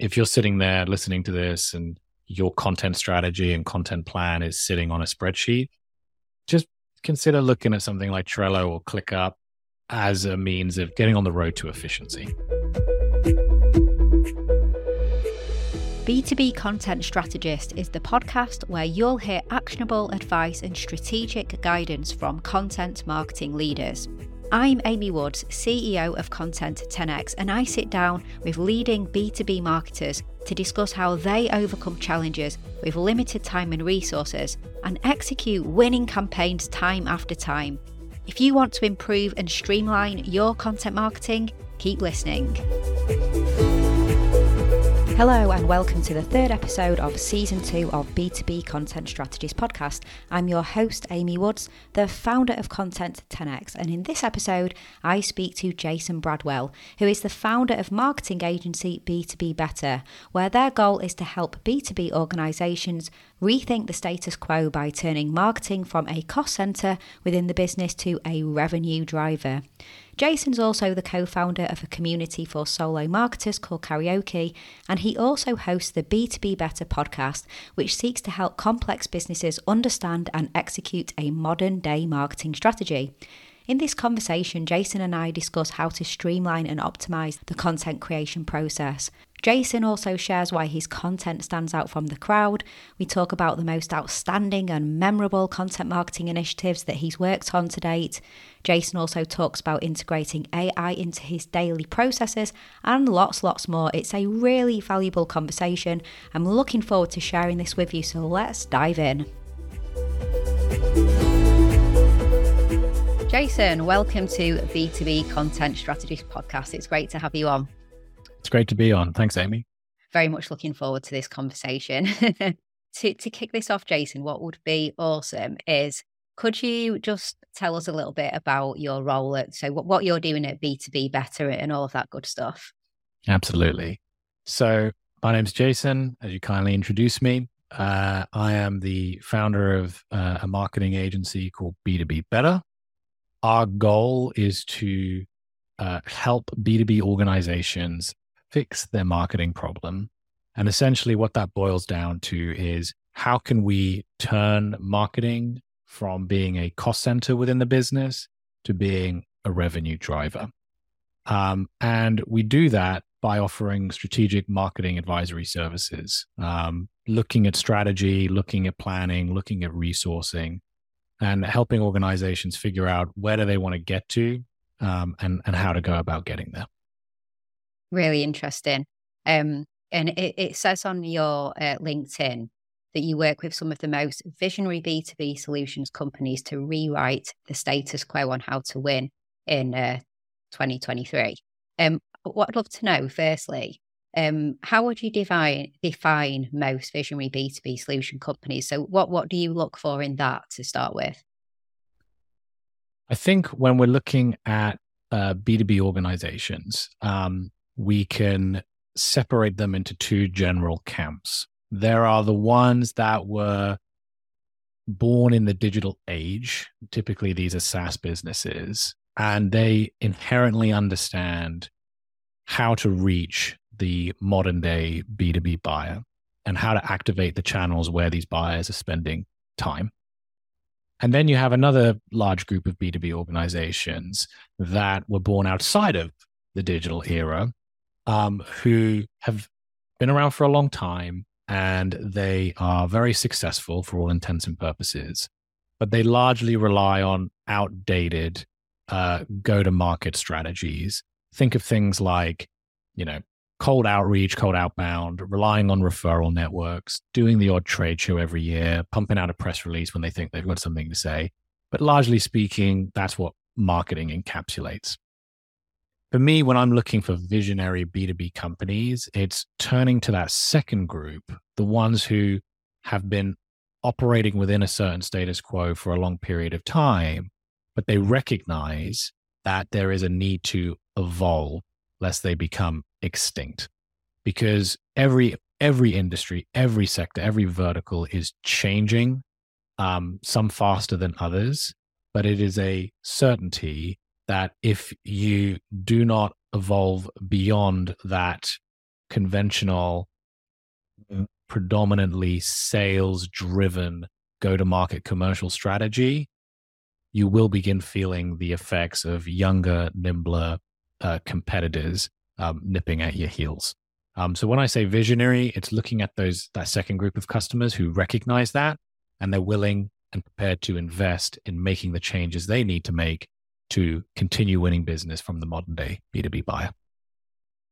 if you're sitting there listening to this and your content strategy and content plan is sitting on a spreadsheet, just consider looking at something like Trello or ClickUp as a means of getting on the road to efficiency. B2B Content Strategist is the podcast where you'll hear actionable advice and strategic guidance from content marketing leaders. I'm Amy Woods, CEO of Content 10x, and I sit down with leading B2B marketers to discuss how they overcome challenges with limited time and resources and execute winning campaigns time after time. If you want to improve and streamline your content marketing, keep listening. Hello, and welcome to the third episode of season two of B2B Content Strategist podcast. I'm your host, Amy Woods, the founder of Content 10x, and in this episode, I speak to Jason Bradwell, who is the founder of marketing agency B2B Better, where their goal is to help B2B organizations rethink the status quo by turning marketing from a cost center within the business to a revenue driver. Jason's also the co founder of a community for solo marketers called Karaoke, and he also hosts the B2B Better podcast, which seeks to help complex businesses understand and execute a modern day marketing strategy. In this conversation, Jason and I discuss how to streamline and optimize the content creation process. Jason also shares why his content stands out from the crowd. We talk about the most outstanding and memorable content marketing initiatives that he's worked on to date. Jason also talks about integrating AI into his daily processes and lots, lots more. It's a really valuable conversation. I'm looking forward to sharing this with you, so let's dive in. Jason, welcome to B2B Content Strategist Podcast. It's great to have you on. It's great to be on. Thanks, Amy. Very much looking forward to this conversation. to, to kick this off, Jason, what would be awesome is could you just tell us a little bit about your role at so what, what you're doing at B2B Better and all of that good stuff? Absolutely. So my name's Jason, as you kindly introduced me. Uh, I am the founder of uh, a marketing agency called B2B Better. Our goal is to uh, help B2B organizations fix their marketing problem. And essentially, what that boils down to is how can we turn marketing from being a cost center within the business to being a revenue driver? Um, and we do that by offering strategic marketing advisory services, um, looking at strategy, looking at planning, looking at resourcing, and helping organizations figure out where do they want to get to um, and, and how to go about getting there really interesting. Um, and it, it, says on your uh, LinkedIn that you work with some of the most visionary B2B solutions companies to rewrite the status quo on how to win in uh, 2023. Um, what I'd love to know, firstly, um, how would you define define most visionary B2B solution companies? So what what do you look for in that to start with? I think when we're looking at uh, B2B organizations, um, we can separate them into two general camps. There are the ones that were born in the digital age. Typically, these are SaaS businesses, and they inherently understand how to reach the modern day B2B buyer and how to activate the channels where these buyers are spending time. And then you have another large group of B2B organizations that were born outside of the digital era um, who have been around for a long time and they are very successful for all intents and purposes, but they largely rely on outdated uh, go to market strategies. Think of things like, you know, cold outreach, cold outbound, relying on referral networks, doing the odd trade show every year, pumping out a press release when they think they've got something to say. But largely speaking, that's what marketing encapsulates for me, when I'm looking for visionary B2B companies, it's turning to that second group, the ones who have been operating within a certain status quo for a long period of time, but they recognize that there is a need to evolve lest they become extinct. Because every every industry, every sector, every vertical is changing, um, some faster than others, but it is a certainty that if you do not evolve beyond that conventional, predominantly sales driven go to market commercial strategy, you will begin feeling the effects of younger, nimbler uh, competitors um, nipping at your heels. Um, so when I say visionary, it's looking at those that second group of customers who recognize that and they're willing and prepared to invest in making the changes they need to make to continue winning business from the modern day B2B buyer.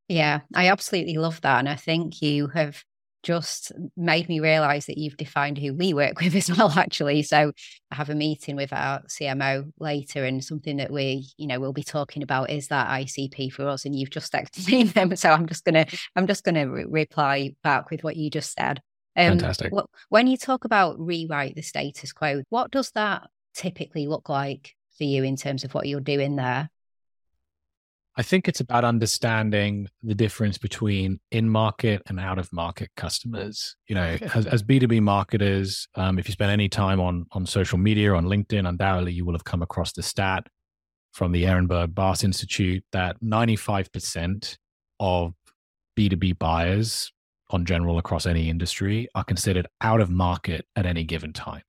Yeah, I absolutely love that. And I think you have just made me realize that you've defined who we work with as well, actually. So I have a meeting with our CMO later, and something that we, you know, we'll be talking about is that ICP for us. And you've just explained them. So I'm just gonna, I'm just gonna re- reply back with what you just said. Um, Fantastic. when you talk about rewrite the status quo, what does that typically look like for you in terms of what you're doing there? I think it's about understanding the difference between in market and out of market customers. You know, as, as B2B marketers, um, if you spend any time on, on social media, on LinkedIn, undoubtedly you will have come across the stat from the Ehrenberg Bass Institute that 95% of B2B buyers on general across any industry are considered out of market at any given time.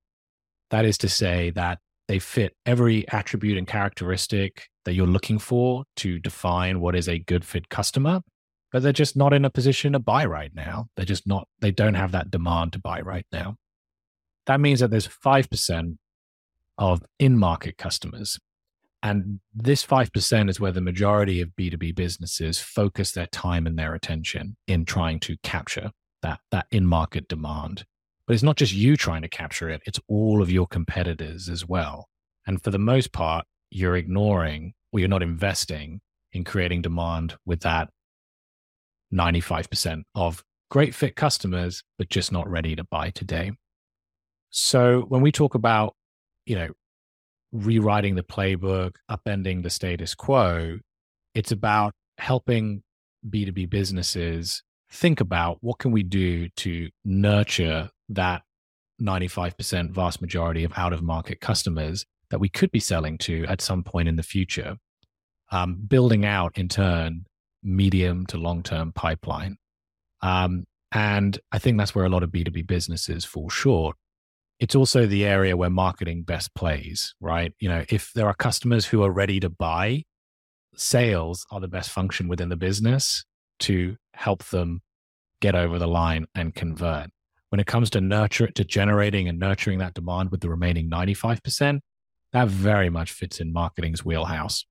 That is to say that they fit every attribute and characteristic that you're looking for to define what is a good fit customer, but they're just not in a position to buy right now. They're just not, they don't have that demand to buy right now. That means that there's 5% of in market customers. And this 5% is where the majority of B2B businesses focus their time and their attention in trying to capture that, that in market demand. But it's not just you trying to capture it, it's all of your competitors as well. And for the most part, you're ignoring or you're not investing in creating demand with that 95% of great fit customers, but just not ready to buy today. So when we talk about, you know, rewriting the playbook, upending the status quo, it's about helping B2B businesses think about what can we do to nurture that 95% vast majority of out of market customers that we could be selling to at some point in the future, um, building out in turn medium to long term pipeline. Um, and I think that's where a lot of B2B businesses fall short. It's also the area where marketing best plays, right? You know, if there are customers who are ready to buy, sales are the best function within the business to help them get over the line and convert when it comes to nurture to generating and nurturing that demand with the remaining 95%, that very much fits in marketing's wheelhouse.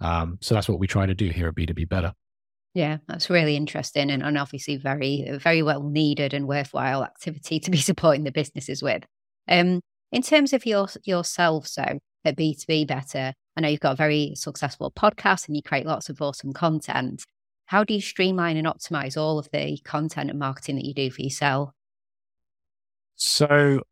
Um, so that's what we try to do here at B2B Better. Yeah, that's really interesting and, and obviously very, very well needed and worthwhile activity to be supporting the businesses with. Um, in terms of your yourself, so at B2B Better, I know you've got a very successful podcast and you create lots of awesome content. How do you streamline and optimize all of the content and marketing that you do for yourself? So,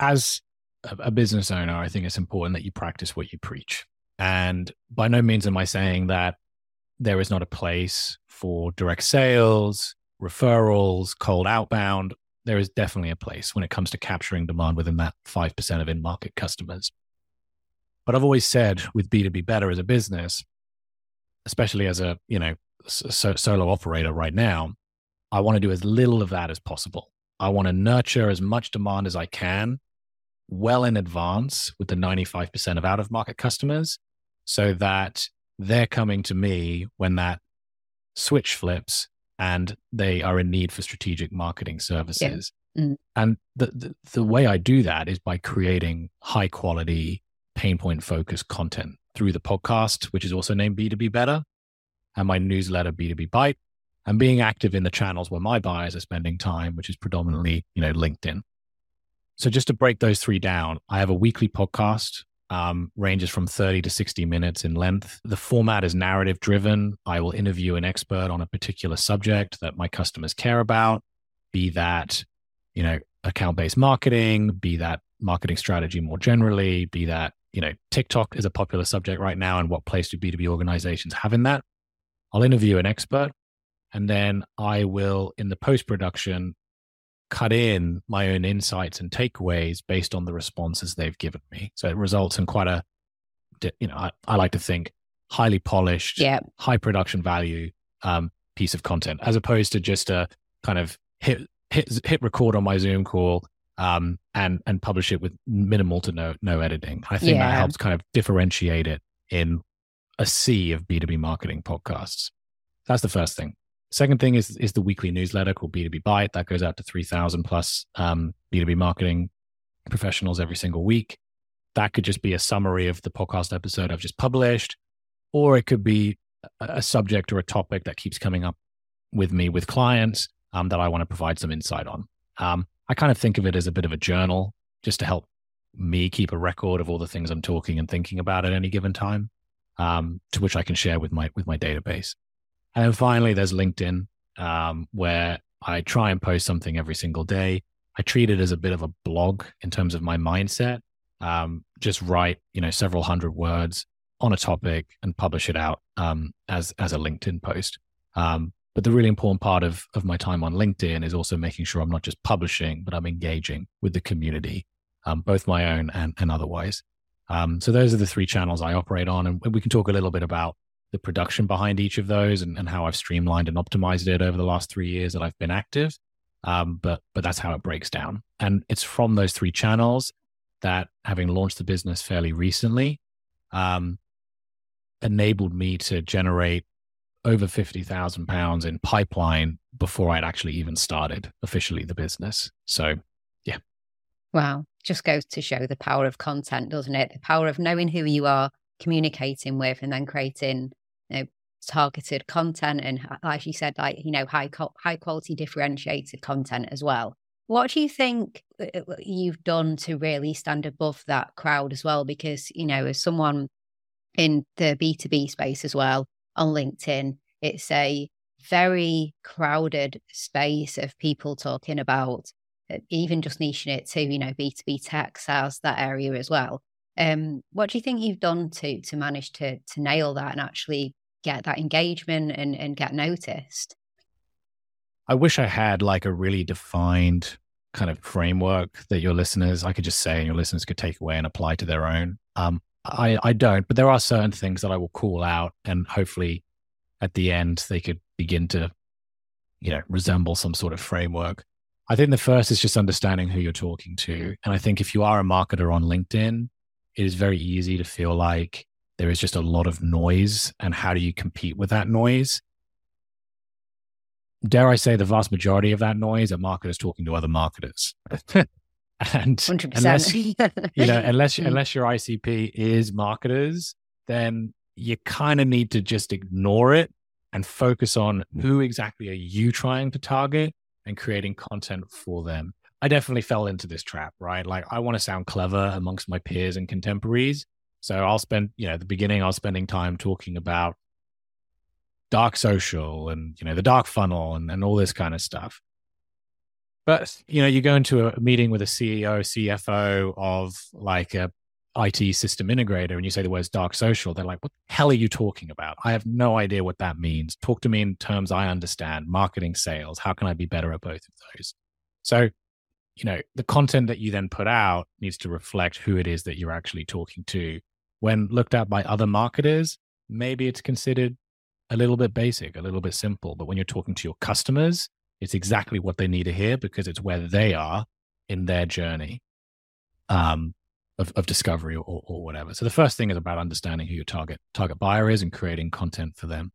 as a business owner, I think it's important that you practice what you preach. And by no means am I saying that there is not a place for direct sales, referrals, cold outbound. There is definitely a place when it comes to capturing demand within that 5% of in market customers. But I've always said with B2B Better as a business, especially as a, you know, so, solo operator right now, I want to do as little of that as possible. I want to nurture as much demand as I can well in advance with the 95% of out of market customers so that they're coming to me when that switch flips and they are in need for strategic marketing services. Yeah. Mm. And the, the, the way I do that is by creating high quality, pain point focused content through the podcast, which is also named B2B Better, and my newsletter, B2B Bite, and being active in the channels where my buyers are spending time, which is predominantly, you know, LinkedIn. So just to break those three down, I have a weekly podcast, um, ranges from 30 to 60 minutes in length. The format is narrative driven. I will interview an expert on a particular subject that my customers care about, be that, you know, account based marketing, be that marketing strategy more generally, be that, you know, TikTok is a popular subject right now and what place do B2B organizations have in that? I'll interview an expert and then I will, in the post production, cut in my own insights and takeaways based on the responses they've given me. So it results in quite a, you know, I, I like to think highly polished, yeah. high production value, um, piece of content as opposed to just a kind of hit hit hit record on my Zoom call um, and and publish it with minimal to no no editing. I think yeah. that helps kind of differentiate it in a sea of B2B marketing podcasts. That's the first thing. Second thing is is the weekly newsletter called B2B Byte that goes out to 3,000 plus um, B2B marketing professionals every single week. That could just be a summary of the podcast episode I've just published, or it could be a, subject or a topic that keeps coming up with me with clients um, that I want to provide some insight on. Um, I kind of think of it as a bit of a journal just to help me keep a record of all the things I'm talking and thinking about at any given time, um, to which I can share with my with my database. And then finally, there's LinkedIn, um, where I try and post something every single day. I treat it as a bit of a blog in terms of my mindset. Um, just write, you know, several hundred words on a topic and publish it out um, as as a LinkedIn post. Um, but the really important part of, of my time on LinkedIn is also making sure I'm not just publishing, but I'm engaging with the community, um, both my own and, and otherwise. Um, so those are the three channels I operate on. And we can talk a little bit about the production behind each of those and, and how I've streamlined and optimized it over the last three years that I've been active. Um, but but that's how it breaks down. And it's from those three channels that having launched the business fairly recently, um, enabled me to generate over fifty thousand pounds in pipeline before I'd actually even started officially the business. So, yeah. Wow, just goes to show the power of content, doesn't it? The power of knowing who you are, communicating with, and then creating, you know, targeted content and, as you said, like you know, high co- high quality differentiated content as well. What do you think uh, uh, you've done to really stand above that crowd as well? Because you know, as someone in the B two B space as well, on LinkedIn. It's a very crowded space of people talking about uh, even just niching it to, you know, B2B tech, SaaS, that area as well. Um, what do you think you've done to to manage to to nail that and actually get that engagement and, and get noticed? I wish I had like a really defined kind of framework that your listeners I could just say and your listeners could take away and apply to their own. Um, I, I don't, but there are certain things that I will call out, and hopefully, at the end, they could begin to, you know, resemble some sort of framework. I think the first is just understanding who you're talking to, and I think if you are a marketer on LinkedIn, it is very easy to feel like there is just a lot of noise, and how do you compete with that noise? Dare I say, the vast majority of that noise are marketers talking to other marketers. And 100%. unless you know, unless mm. unless your ICP is marketers, then you kind of need to just ignore it and focus on who exactly are you trying to target and creating content for them. I definitely fell into this trap, right? Like I want to sound clever amongst my peers and contemporaries. So I'll spend, you know, at the beginning, I was spending time talking about dark social and, you know, the dark funnel and, and all this kind of stuff. But you know, you go into a meeting with a CEO, CFO of like a IT system integrator, and you say the words dark social. They're like, "What the hell are you talking about? I have no idea what that means. Talk to me in terms I understand. Marketing, sales. How can I be better at both of those?" So, you know, the content that you then put out needs to reflect who it is that you're actually talking to. When looked at by other marketers, maybe it's considered a little bit basic, a little bit simple. But when you're talking to your customers, it's exactly what they need to hear because it's where they are in their journey um, of, of discovery or, or whatever. So the first thing is about understanding who your target target buyer is and creating content for them.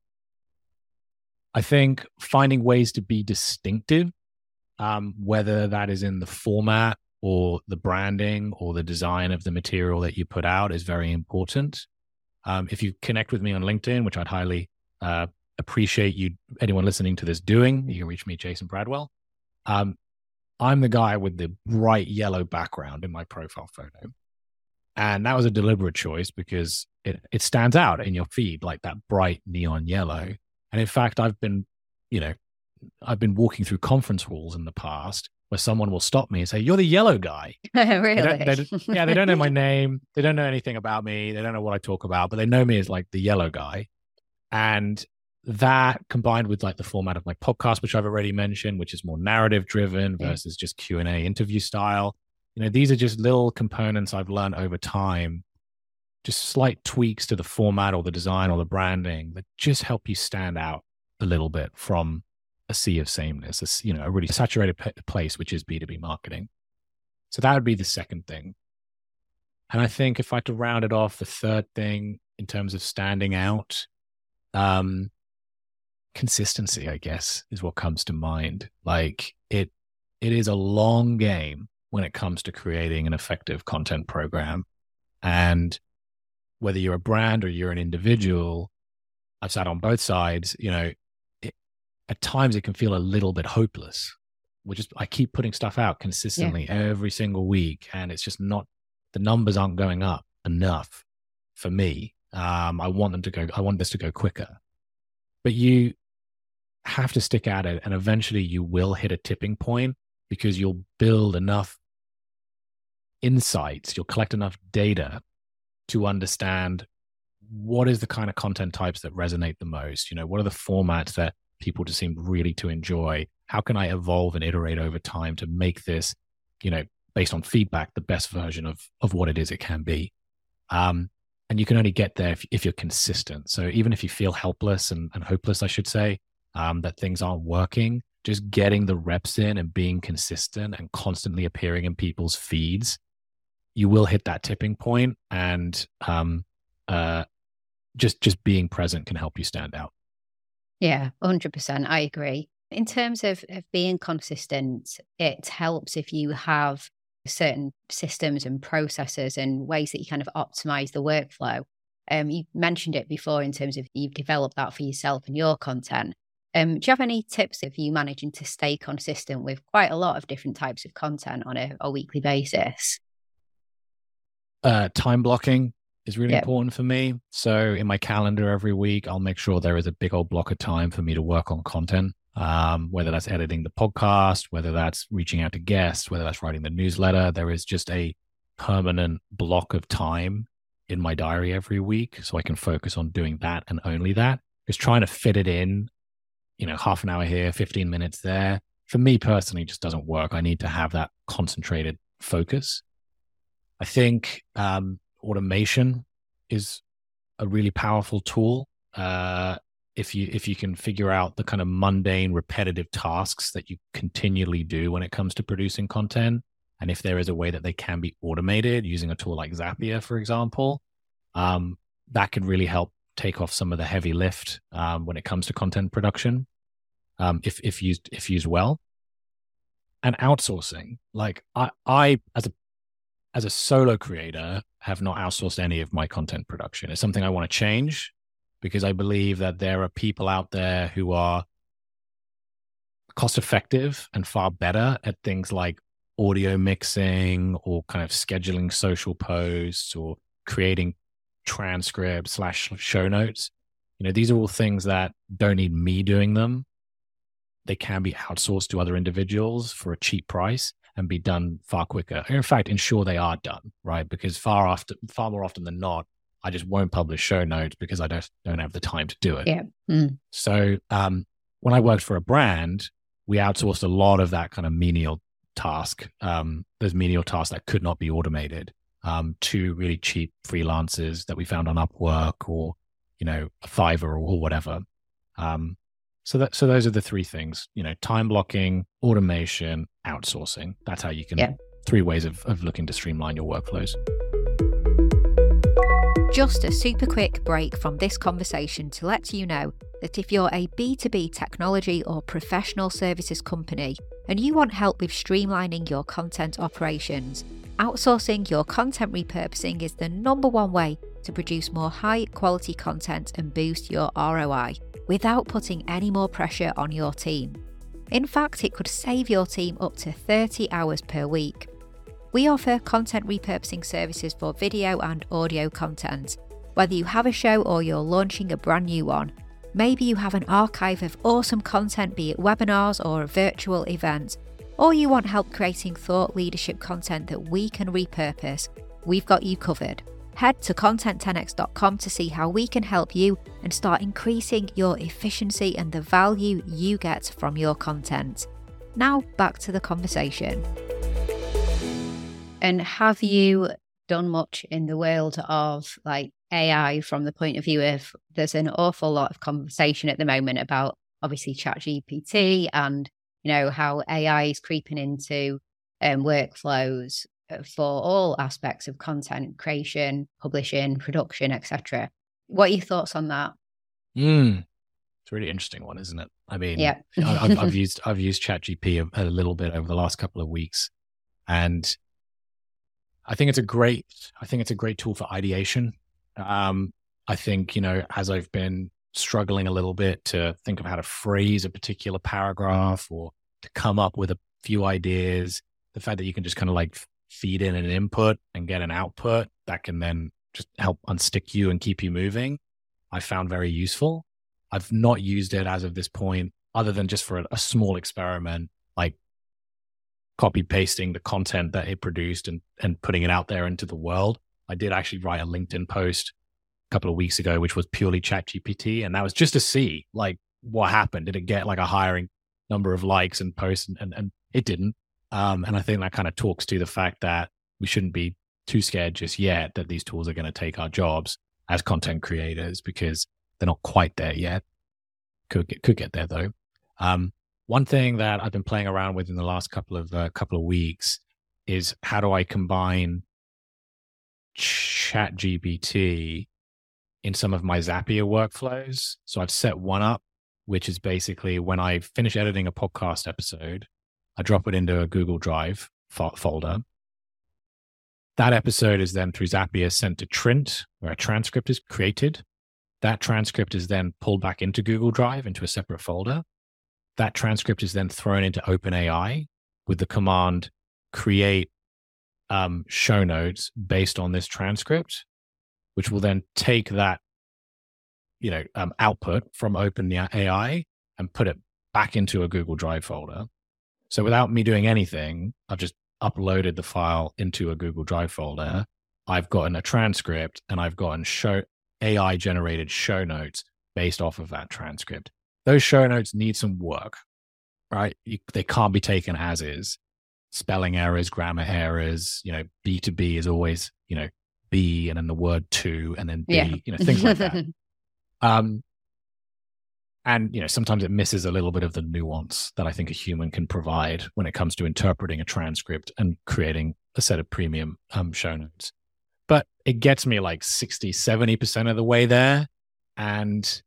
I think finding ways to be distinctive, um, whether that is in the format or the branding or the design of the material that you put out, is very important. Um, if you connect with me on LinkedIn, which I'd highly uh, appreciate you anyone listening to this doing. You can reach me, Jason Bradwell. Um, I'm the guy with the bright yellow background in my profile photo. And that was a deliberate choice because it, it stands out in your feed like that bright neon yellow. And in fact, I've been, you know, I've been walking through conference halls in the past where someone will stop me and say, You're the yellow guy. really? They they yeah, they don't know my name. They don't know anything about me. They don't know what I talk about, but they know me as like the yellow guy. And that combined with like the format of my podcast which i've already mentioned which is more narrative driven versus just q&a interview style you know these are just little components i've learned over time just slight tweaks to the format or the design or the branding that just help you stand out a little bit from a sea of sameness, a, you know, a really saturated p- place, which is B2B marketing. So that would be the second thing. And I think if I had to round it off, the third thing in terms of standing out, um, consistency, I guess, is what comes to mind. Like it, it is a long game when it comes to creating an effective content program. And whether you're a brand or you're an individual, I've sat on both sides, you know, at times it can feel a little bit hopeless. Which is, I keep putting stuff out consistently yeah. every single week, and it's just not, the numbers aren't going up enough for me. Um, I want them to go, I want this to go quicker. But you have to stick at it, and eventually you will hit a tipping point because you'll build enough insights, you'll collect enough data to understand what is the kind of content types that resonate the most? You know, what are the formats that people just seem really to enjoy? How can I evolve and iterate over time to make this, you know, based on feedback, the best version of of what it is it can be? Um, and you can only get there if, if you're consistent. So even if you feel helpless and, and hopeless, I should say, um, that things aren't working, just getting the reps in and being consistent and constantly appearing in people's feeds, you will hit that tipping point and um, uh, just just being present can help you stand out. Yeah, 100%. I agree. In terms of, of being consistent, it helps if you have certain systems and processes and ways that you kind of optimize the workflow. Um, you mentioned it before in terms of you've developed that for yourself and your content. Um, do you have any tips of you managing to stay consistent with quite a lot of different types of content on a, a weekly basis? Uh, time blocking is really yep. important for me. So in my calendar every week, I'll make sure there is a big old block of time for me to work on content. Um, whether that's editing the podcast, whether that's reaching out to guests, whether that's writing the newsletter, there is just a permanent block of time in my diary every week so I can focus on doing that and only that. Just trying to fit it in, you know, half an hour here, 15 minutes there. For me personally, just doesn't work. I need to have that concentrated focus. I think um, automation is a really powerful tool. Uh, if you if you can figure out the kind of mundane, repetitive tasks that you continually do when it comes to producing content, and if there is a way that they can be automated using a tool like Zapier, for example, um, that could really help take off some of the heavy lift um, when it comes to content production, um, if if used if used well. And outsourcing, like I I as a as a solo creator, have not outsourced any of my content production. It's something I want to change because I believe that there are people out there who are cost effective and far better at things like audio mixing or kind of scheduling social posts or creating transcripts slash show notes. You know, these are all things that don't need me doing them. They can be outsourced to other individuals for a cheap price and be done far quicker. In fact, ensure they are done, right? Because far after, far more often than not, I just won't publish show notes because I don't don't have the time to do it. Yeah. Mm. So um, when I worked for a brand, we outsourced a lot of that kind of menial task, um, those menial tasks that could not be automated, um, to really cheap freelancers that we found on Upwork or you know Fiverr or, or whatever. Um, so that so those are the three things, you know, time blocking, automation, outsourcing. That's how you can yeah. three ways of, of looking to streamline your workflows. Just a super quick break from this conversation to let you know that if you're a B2B technology or professional services company and you want help with streamlining your content operations, outsourcing your content repurposing is the number one way to produce more high quality content and boost your ROI without putting any more pressure on your team. In fact, it could save your team up to 30 hours per week. We offer content repurposing services for video and audio content. Whether you have a show or you're launching a brand new one, maybe you have an archive of awesome content, be it webinars or a virtual event, or you want help creating thought leadership content that we can repurpose, we've got you covered. Head to content10x.com to see how we can help you and start increasing your efficiency and the value you get from your content. Now, back to the conversation. And have you done much in the world of like AI from the point of view of there's an awful lot of conversation at the moment about obviously ChatGPT and you know how AI is creeping into um, workflows for all aspects of content creation, publishing, production, etc. What are your thoughts on that? Mm, it's a really interesting one, isn't it? I mean, yeah, I've, I've, used I've used ChatGPT a, a little bit over the last couple of weeks, and I think it's a great I think it's a great tool for ideation. Um, I think you know as I've been struggling a little bit to think of how to phrase a particular paragraph or to come up with a few ideas, the fact that you can just kind of like feed in an input and get an output that can then just help unstick you and keep you moving, I found very useful. I've not used it as of this point, other than just for a, a small experiment, like copy pasting the content that it produced and, and putting it out there into the world. I did actually write a LinkedIn post a couple of weeks ago, which was purely chat GPT. And that was just to see like what happened. Did it get like a hiring number of likes and posts? And, and, and it didn't. Um, and I think that kind of talks to the fact that we shouldn't be too scared just yet that these tools are going to take our jobs as content creators because they're not quite there yet. Could get, could get there though. Um, one thing that I've been playing around with in the last couple of uh, couple of weeks is how do I combine Chat GPT in some of my Zapier workflows. So I've set one up, which is basically when I finish editing a podcast episode, I drop it into a Google Drive fo- folder. That episode is then through Zapier sent to Trint, where a transcript is created. That transcript is then pulled back into Google Drive into a separate folder. That transcript is then thrown into OpenAI with the command create um, show notes based on this transcript, which will then take that you know um, output from OpenAI and put it back into a Google Drive folder. So without me doing anything, I've just uploaded the file into a Google Drive folder. I've gotten a transcript and I've gotten show AI generated show notes based off of that transcript. Those show notes need some work, right? You, they can't be taken as is. Spelling errors, grammar errors, you know, B2B is always, you know, B and then the word to and then B, yeah. you know, things like that. Um, and you know sometimes it misses a little bit of the nuance that i think a human can provide when it comes to interpreting a transcript and creating a set of premium um, show notes. But it gets me like 60 70% of the way there. And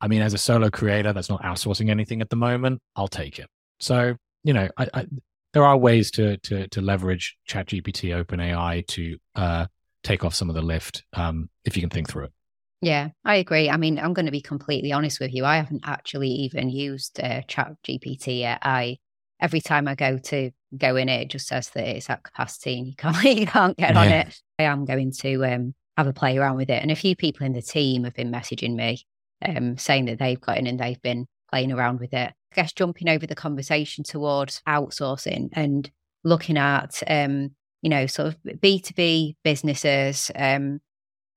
i mean as a solo creator that's not outsourcing anything at the moment i'll take it. So you know I, I, there are ways to to to leverage ChatGPT, OpenAI to uh, take off some of the lift um, if you can think through it. Yeah, I agree. I mean, I'm going to be completely honest with you. I haven't actually even used uh, Chat GPT yet. I every time I go to go in it, it just says that it's at capacity and you can't you can't get yeah. on it. I am going to um, have a play around with it, and a few people in the team have been messaging me um, saying that they've got in and they've been playing around with it. I guess jumping over the conversation towards outsourcing and looking at um, you know sort of B two B businesses. Um,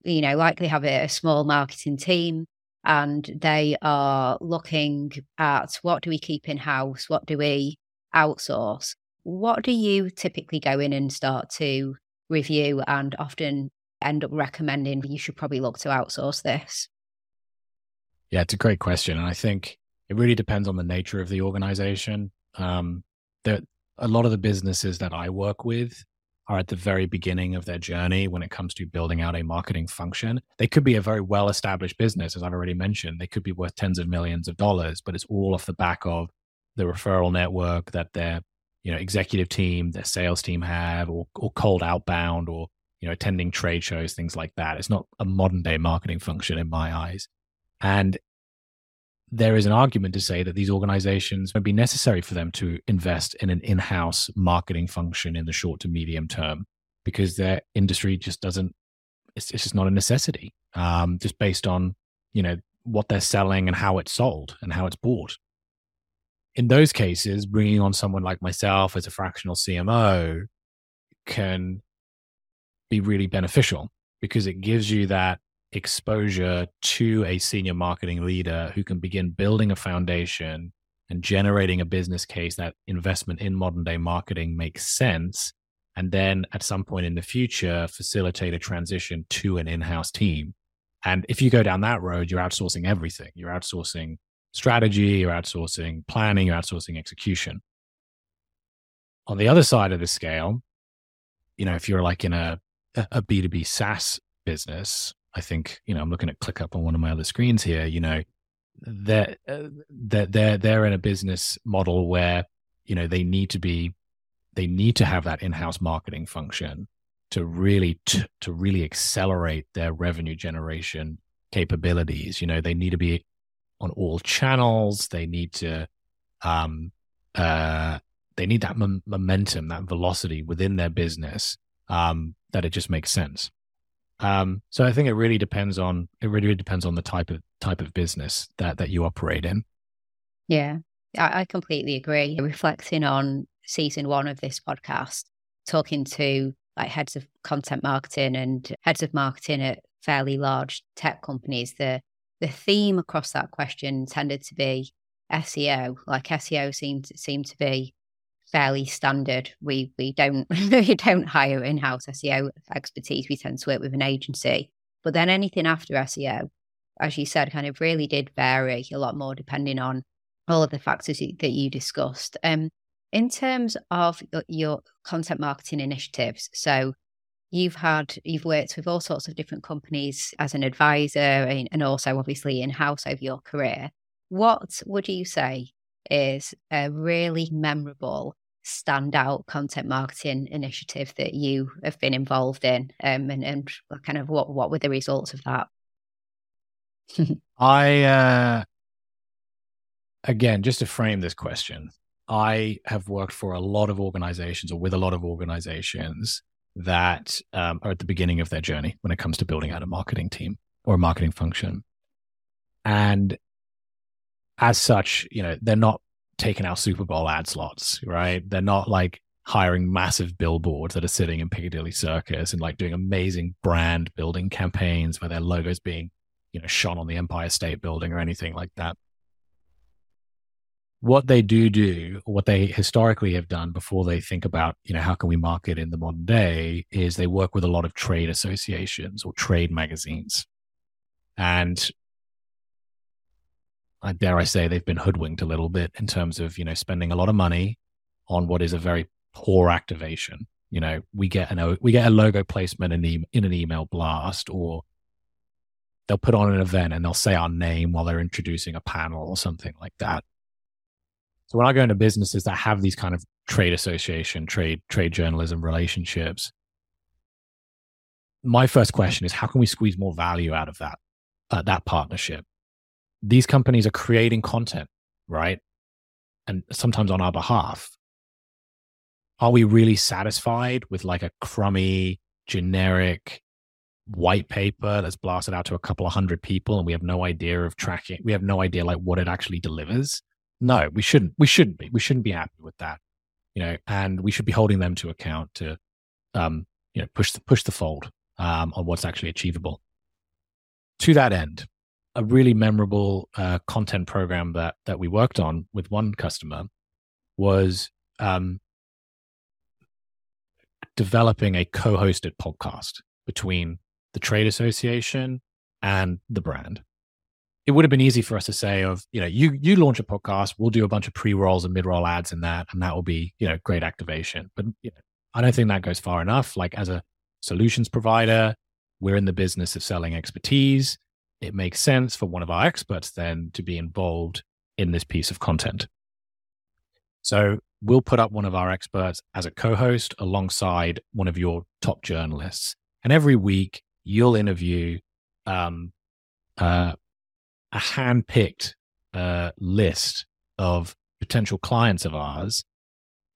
you know, likely have a, small marketing team and they are looking at what do we keep in house? What do we outsource? What do you typically go in and start to review and often end up recommending you should probably look to outsource this? Yeah, it's a great question. And I think it really depends on the nature of the organization. Um, a lot of the businesses that I work with are at the very beginning of their journey when it comes to building out a marketing function. They could be a very well established business, as I've already mentioned. They could be worth tens of millions of dollars, but it's all off the back of the referral network that their you know executive team, their sales team have, or or cold outbound, or you know attending trade shows, things like that. It's not a modern day marketing function in my eyes. And there is an argument to say that these organizations may be necessary for them to invest in an in-house marketing function in the short to medium term because their industry just doesn't it's, it's just not a necessity um, just based on you know what they're selling and how it's sold and how it's bought. In those cases bringing on someone like myself as a fractional cmo can be really beneficial because it gives you that exposure to a senior marketing leader who can begin building a foundation and generating a business case that investment in modern day marketing makes sense and then at some point in the future facilitate a transition to an in-house team and if you go down that road you're outsourcing everything you're outsourcing strategy, you're outsourcing planning, you're outsourcing execution. On the other side of the scale, you know, if you're like in a a B2B SaaS business, I think, you know, I'm looking at ClickUp on one of my other screens here, you know, they're, uh, they're, they're, they're in a business model where, you know, they need to be, they need to have that in-house marketing function to really, t- to really accelerate their revenue generation capabilities. You know, they need to be on all channels. They need to, um, uh, they need that m- momentum, that velocity within their business, um, that it just makes sense. Um, so I think it really depends on it really, really depends on the type of type of business that that you operate in. Yeah, I, I completely agree. Reflecting on season one of this podcast, talking to like heads of content marketing and heads of marketing at fairly large tech companies, the the theme across that question tended to be SEO. Like SEO seemed seemed to be fairly standard. We we don't we don't hire in-house SEO expertise. We tend to work with an agency. But then anything after SEO, as you said, kind of really did vary a lot more depending on all of the factors that you discussed. Um, in terms of your content marketing initiatives, so you've had you've worked with all sorts of different companies as an advisor and also obviously in house over your career. What would you say is a really memorable standout content marketing initiative that you have been involved in um, and, and kind of what, what were the results of that? I, uh, again, just to frame this question, I have worked for a lot of organizations or with a lot of organizations that um, are at the beginning of their journey when it comes to building out a marketing team or a marketing function. And as such, you know, they're not taking out Super Bowl ad slots, right? They're not like hiring massive billboards that are sitting in Piccadilly Circus and like doing amazing brand building campaigns where their logos being, you know, shone on the Empire State Building or anything like that. What they do do, what they historically have done before they think about, you know, how can we market in the modern day, is they work with a lot of trade associations or trade magazines. And I dare I say they've been hoodwinked a little bit in terms of you know spending a lot of money on what is a very poor activation. You know, we get an we get a logo placement in in an email blast, or they'll put on an event and they'll say our name while they're introducing a panel or something like that. So when I go into businesses that have these kind of trade association, trade trade journalism relationships, my first question is how can we squeeze more value out of that uh, that partnership? These companies are creating content, right? And sometimes on our behalf. Are we really satisfied with like a crummy, generic white paper that's blasted out to a couple of hundred people and we have no idea of tracking? We have no idea like what it actually delivers. No, we shouldn't. We shouldn't be. We shouldn't be happy with that. You know, and we should be holding them to account to, um, you know, push the push the fold um, on what's actually achievable. To that end, a really memorable uh, content program that that we worked on with one customer was um, developing a co-hosted podcast between the trade association and the brand. It would have been easy for us to say of, you know, you you launch a podcast, we'll do a bunch of pre-rolls and mid-roll ads in that, and that will be, you know, great activation. But you know, I don't think that goes far enough. Like as a solutions provider, we're in the business of selling expertise it makes sense for one of our experts then to be involved in this piece of content. So we'll put up one of our experts as a co host alongside one of your top journalists. And every week you'll interview um, uh, a hand picked uh, list of potential clients of ours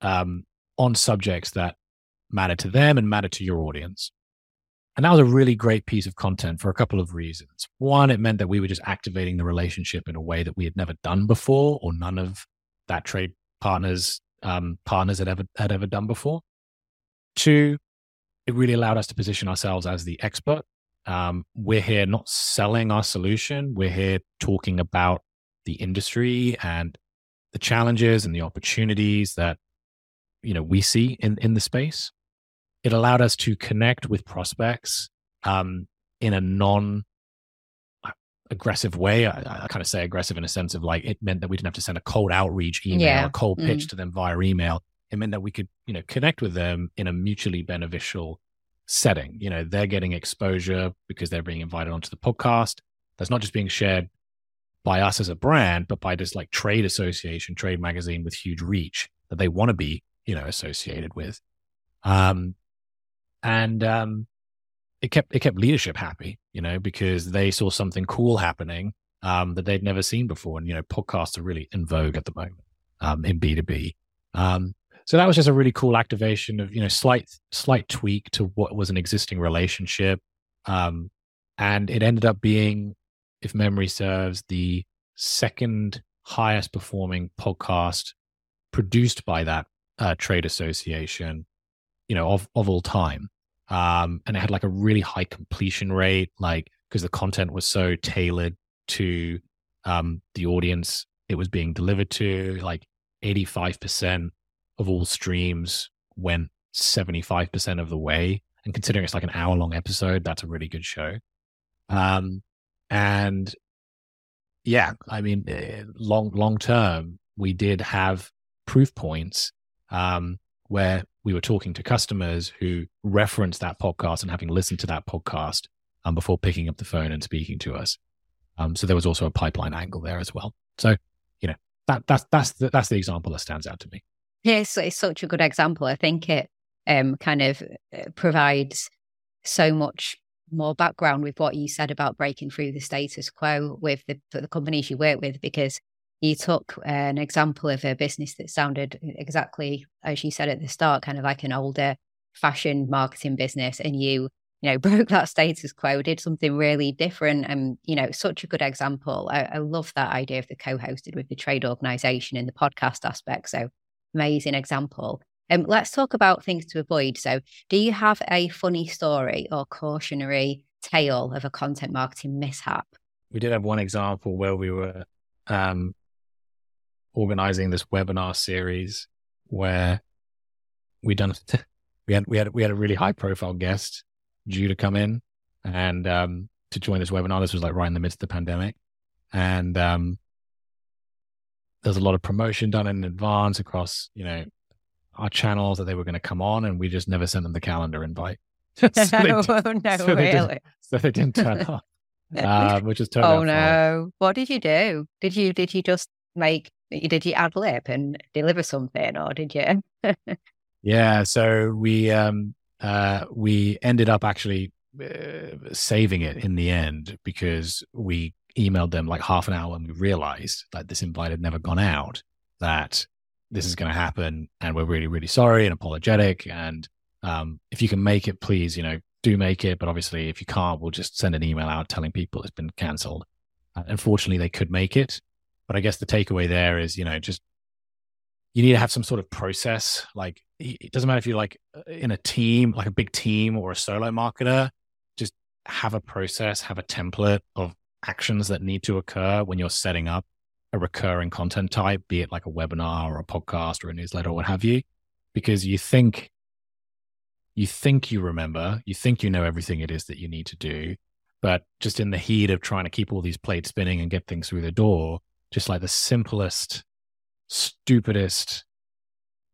um, on subjects that matter to them and matter to your audience. And that was a really great piece of content for a couple of reasons. One, it meant that we were just activating the relationship in a way that we had never done before, or none of that trade partners um, partners had ever had ever done before. Two, it really allowed us to position ourselves as the expert. Um, we're here not selling our solution. We're here talking about the industry and the challenges and the opportunities that you know we see in in the space it allowed us to connect with prospects um, in a non aggressive way. I, I, kind of say aggressive in a sense of like it meant that we didn't have to send a cold outreach email, yeah. a cold pitch mm. to them via email. It meant that we could, you know, connect with them in a mutually beneficial setting. You know, they're getting exposure because they're being invited onto the podcast. That's not just being shared by us as a brand, but by this like trade association, trade magazine with huge reach that they want to be, you know, associated with. Um, and um, it kept it kept leadership happy, you know, because they saw something cool happening um, that they'd never seen before. And you know, podcasts are really in vogue at the moment um, in B two B. Um, so that was just a really cool activation of you know slight slight tweak to what was an existing relationship, um, and it ended up being, if memory serves, the second highest performing podcast produced by that uh, trade association, you know, of of all time um, and it had like a really high completion rate, like because the content was so tailored to um, the audience it was being delivered to. Like 85% of all streams went 75% of the way. And considering it's like an hour long episode, that's a really good show. Um, and yeah, I mean, eh, long long term, we did have proof points um, where we were talking to customers who referenced that podcast and having listened to that podcast um, before picking up the phone and speaking to us. Um, so there was also a pipeline angle there as well. So you know that that's that's the, that's the example that stands out to me. Yes, it's such a good example. I think it um, kind of uh, provides so much more background with what you said about breaking through the status quo with the, the companies you work with because you took an example of a business that sounded exactly as you said at the start, kind of like an older fashion marketing business, and you you know broke that status quo, did something really different, and you know such a good example. I, I love that idea of the co-hosted with the trade organization and the podcast aspect. So amazing example. Um, let's talk about things to avoid. So, do you have a funny story or cautionary tale of a content marketing mishap? We did have one example where we were um, organizing this webinar series where we done we had we had we had a really high profile guest due to come in and um, to join this webinar. This was like right in the midst of the pandemic, and um, there's a lot of promotion done in advance across you know our channels that they were going to come on, and we just never sent them the calendar invite. so they, oh, no, so really? They so they didn't turn up, uh, which is totally. Oh no! What did you do? Did you did you just make did you ad lib and deliver something or did you? yeah. So we, um, uh, we ended up actually uh, saving it in the end because we emailed them like half an hour and we realized that this invite had never gone out, that this is going to happen. And we're really, really sorry and apologetic. And um, if you can make it, please, you know, do make it. But obviously, if you can't, we'll just send an email out telling people it's been canceled. Uh, unfortunately, they could make it. But I guess the takeaway there is, you know, just you need to have some sort of process. Like it doesn't matter if you're like uh, in a team, like a big team or a solo marketer, just have a process, have a template of actions that need to occur when you're setting up a recurring content type, be it like a webinar or a podcast or a newsletter or what have you, because you think you think you remember, you think you know everything it is that you need to do, but just in the heat of trying to keep all these plates spinning and get things through the door, just like the simplest, stupidest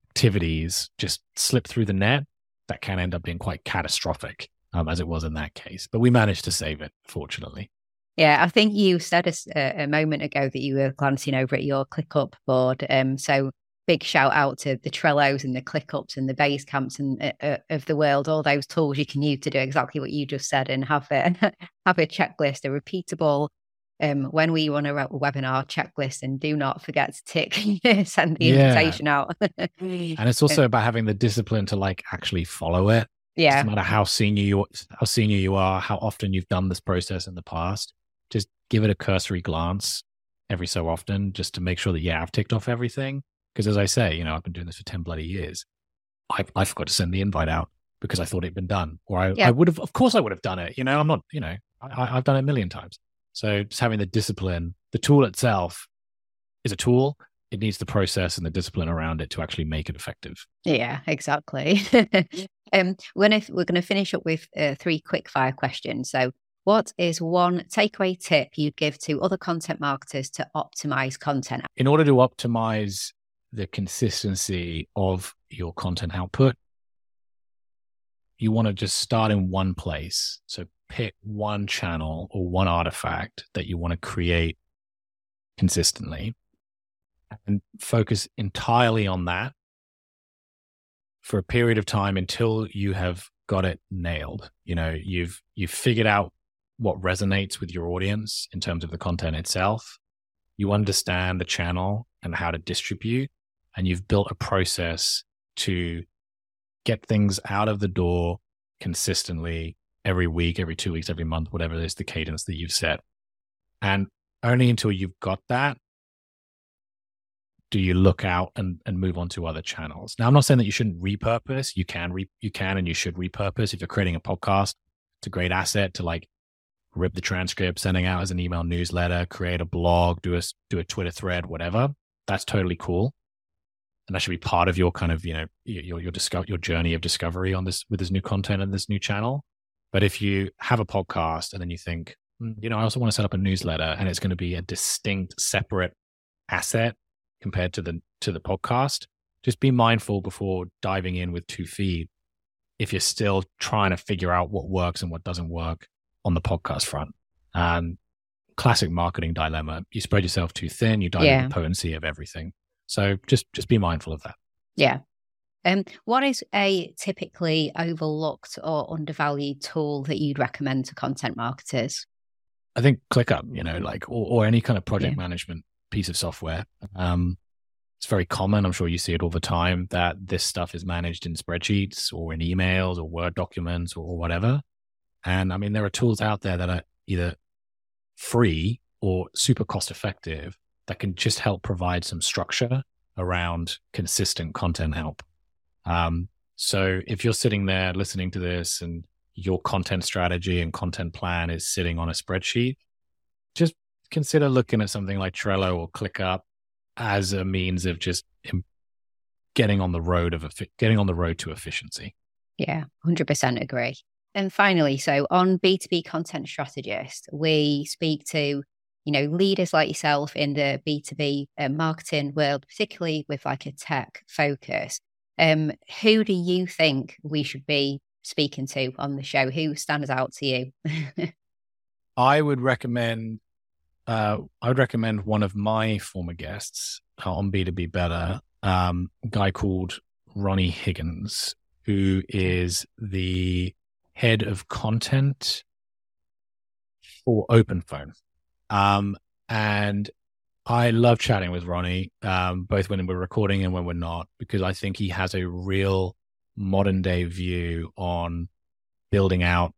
activities just slip through the net that can end up being quite catastrophic, um, as it was in that case. But we managed to save it, fortunately. Yeah, I think you said a, a moment ago that you were glancing over at your ClickUp board. Um, so big shout out to the Trellos and the ClickUps and the Basecamps and uh, uh, of the world. All those tools you can use to do exactly what you just said and have a have a checklist, a repeatable um, when we run a webinar checklist and do not forget to tick send the yeah. invitation out. and it's also about having the discipline to like actually follow it. Yeah. No matter how senior you how senior you are, how often you've done this process in the past, just give it a cursory glance every so often just to make sure that yeah, I've ticked off everything. Because as I say, you know, I've been doing this for 10 bloody years. I I forgot to send the invite out because I thought it'd been done. Or I, yeah. I would have of course I would have done it. You know, I'm not, you know, I, I've done it a million times. So just having the discipline, the tool itself is a tool. It needs the process and the discipline around it to actually make it effective. Yeah, exactly. um, we're gonna we're gonna finish up with uh, three quick fire questions. So, What is one takeaway tip you'd give to other content marketers to optimize content? In order to optimize the consistency of your content output, you want to just start in one place. So pick one channel or one artifact that you want to create consistently and focus entirely on that for a period of time until you have got it nailed. You know, you've you've figured out what resonates with your audience in terms of the content itself. You understand the channel and how to distribute, and you've built a process to get things out of the door consistently every week, every two weeks, every month, whatever is the cadence that you've set. And only until you've got that do you look out and, and move on to other channels. Now, I'm not saying that you shouldn't repurpose. You can re, you can and you should repurpose. If you're creating a podcast, it's a great asset to like rip the transcript, sending out as an email newsletter, create a blog, do a do a Twitter thread, whatever. That's totally cool, and that should be part of your kind of you know your your discover your journey of discovery on this with this new content and this new channel. But if you have a podcast and then you think, mm, you know, I also want to set up a newsletter, and it's going to be a distinct, separate asset compared to the to the podcast, just be mindful before diving in with two feet. If you're still trying to figure out what works and what doesn't work on the podcast front, um, classic marketing dilemma: you spread yourself too thin, you dilute yeah. the potency of everything. So just just be mindful of that. Yeah. Um, what is a typically overlooked or undervalued tool that you'd recommend to content marketers? I think ClickUp, you know, like or, or any kind of project yeah. management piece of software. Um, it's very common. I'm sure you see it all the time that this stuff is managed in spreadsheets or in emails or Word documents or whatever. And I mean, there are tools out there that are either free or super cost effective that can just help provide some structure around consistent content help. Um, so if you're sitting there listening to this and your content strategy and content plan is sitting on a spreadsheet, just consider looking at something like Trello or ClickUp as a means of just getting on the road of getting on the road to efficiency. Yeah, 100% agree. And finally, so on B2B content strategist, we speak to, you know, leaders like yourself in the B2B uh, marketing world, particularly with like a tech focus. Um, who do you think we should be speaking to on the show? Who stands out to you? I would recommend uh, I would recommend one of my former guests on B2B Better, um, a guy called Ronnie Higgins, who is the head of content for OpenPhone. Um, and I love chatting with Ronnie, um, both when we're recording and when we're not, because I think he has a real modern day view on building out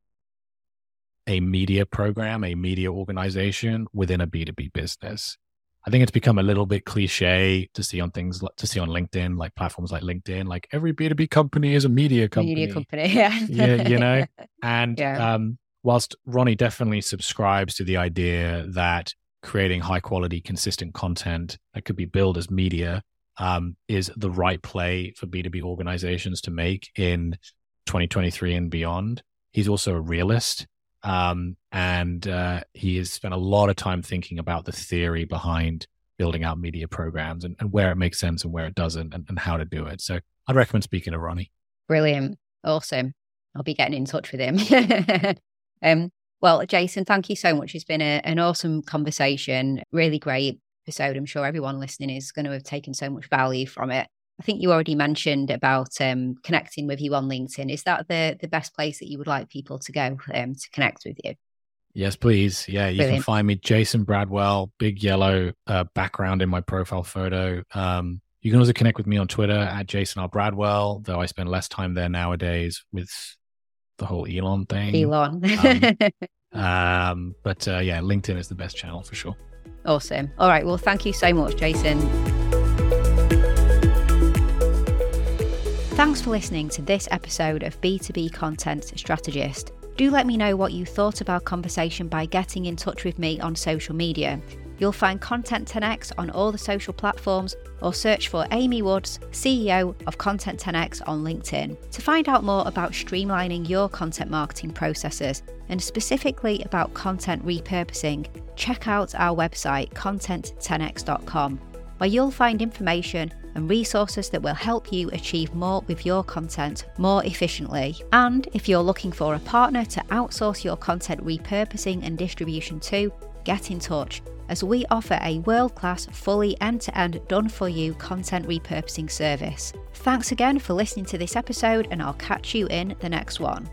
a media program, a media organization within a B2B business. I think it's become a little bit cliche to see on things to see on LinkedIn, like platforms like LinkedIn, like every B2B company is a media company. Media company, yeah. yeah you know? And yeah. um, whilst Ronnie definitely subscribes to the idea that creating high quality, consistent content that could be billed as media um, is the right play for B2B organizations to make in 2023 and beyond. He's also a realist. Um, and uh, he has spent a lot of time thinking about the theory behind building out media programs and, and where it makes sense and where it doesn't and, and how to do it. So I'd recommend speaking to Ronnie. Brilliant. Awesome. I'll be getting in touch with him. um, well, Jason, thank you so much. It's been a, an awesome conversation, really great episode. I'm sure everyone listening is going to have taken so much value from it. I think you already mentioned about um, connecting with you on LinkedIn. Is that the the best place that you would like people to go um, to connect with you? Yes, please. Yeah, you Brilliant. can find me, Jason Bradwell, big yellow uh, background in my profile photo. Um, you can also connect with me on Twitter at Jason R. Bradwell, though I spend less time there nowadays with the whole Elon thing. Elon. um, um, but uh, yeah, LinkedIn is the best channel for sure. Awesome. All right. Well, thank you so much, Jason. Thanks for listening to this episode of B2B Content Strategist. Do let me know what you thought of our conversation by getting in touch with me on social media. You'll find Content 10x on all the social platforms or search for Amy Woods, CEO of Content 10x on LinkedIn. To find out more about streamlining your content marketing processes and specifically about content repurposing, check out our website content10x.com where you'll find information and resources that will help you achieve more with your content more efficiently. And if you're looking for a partner to outsource your content repurposing and distribution to, get in touch as we offer a world class, fully end to end, done for you content repurposing service. Thanks again for listening to this episode, and I'll catch you in the next one.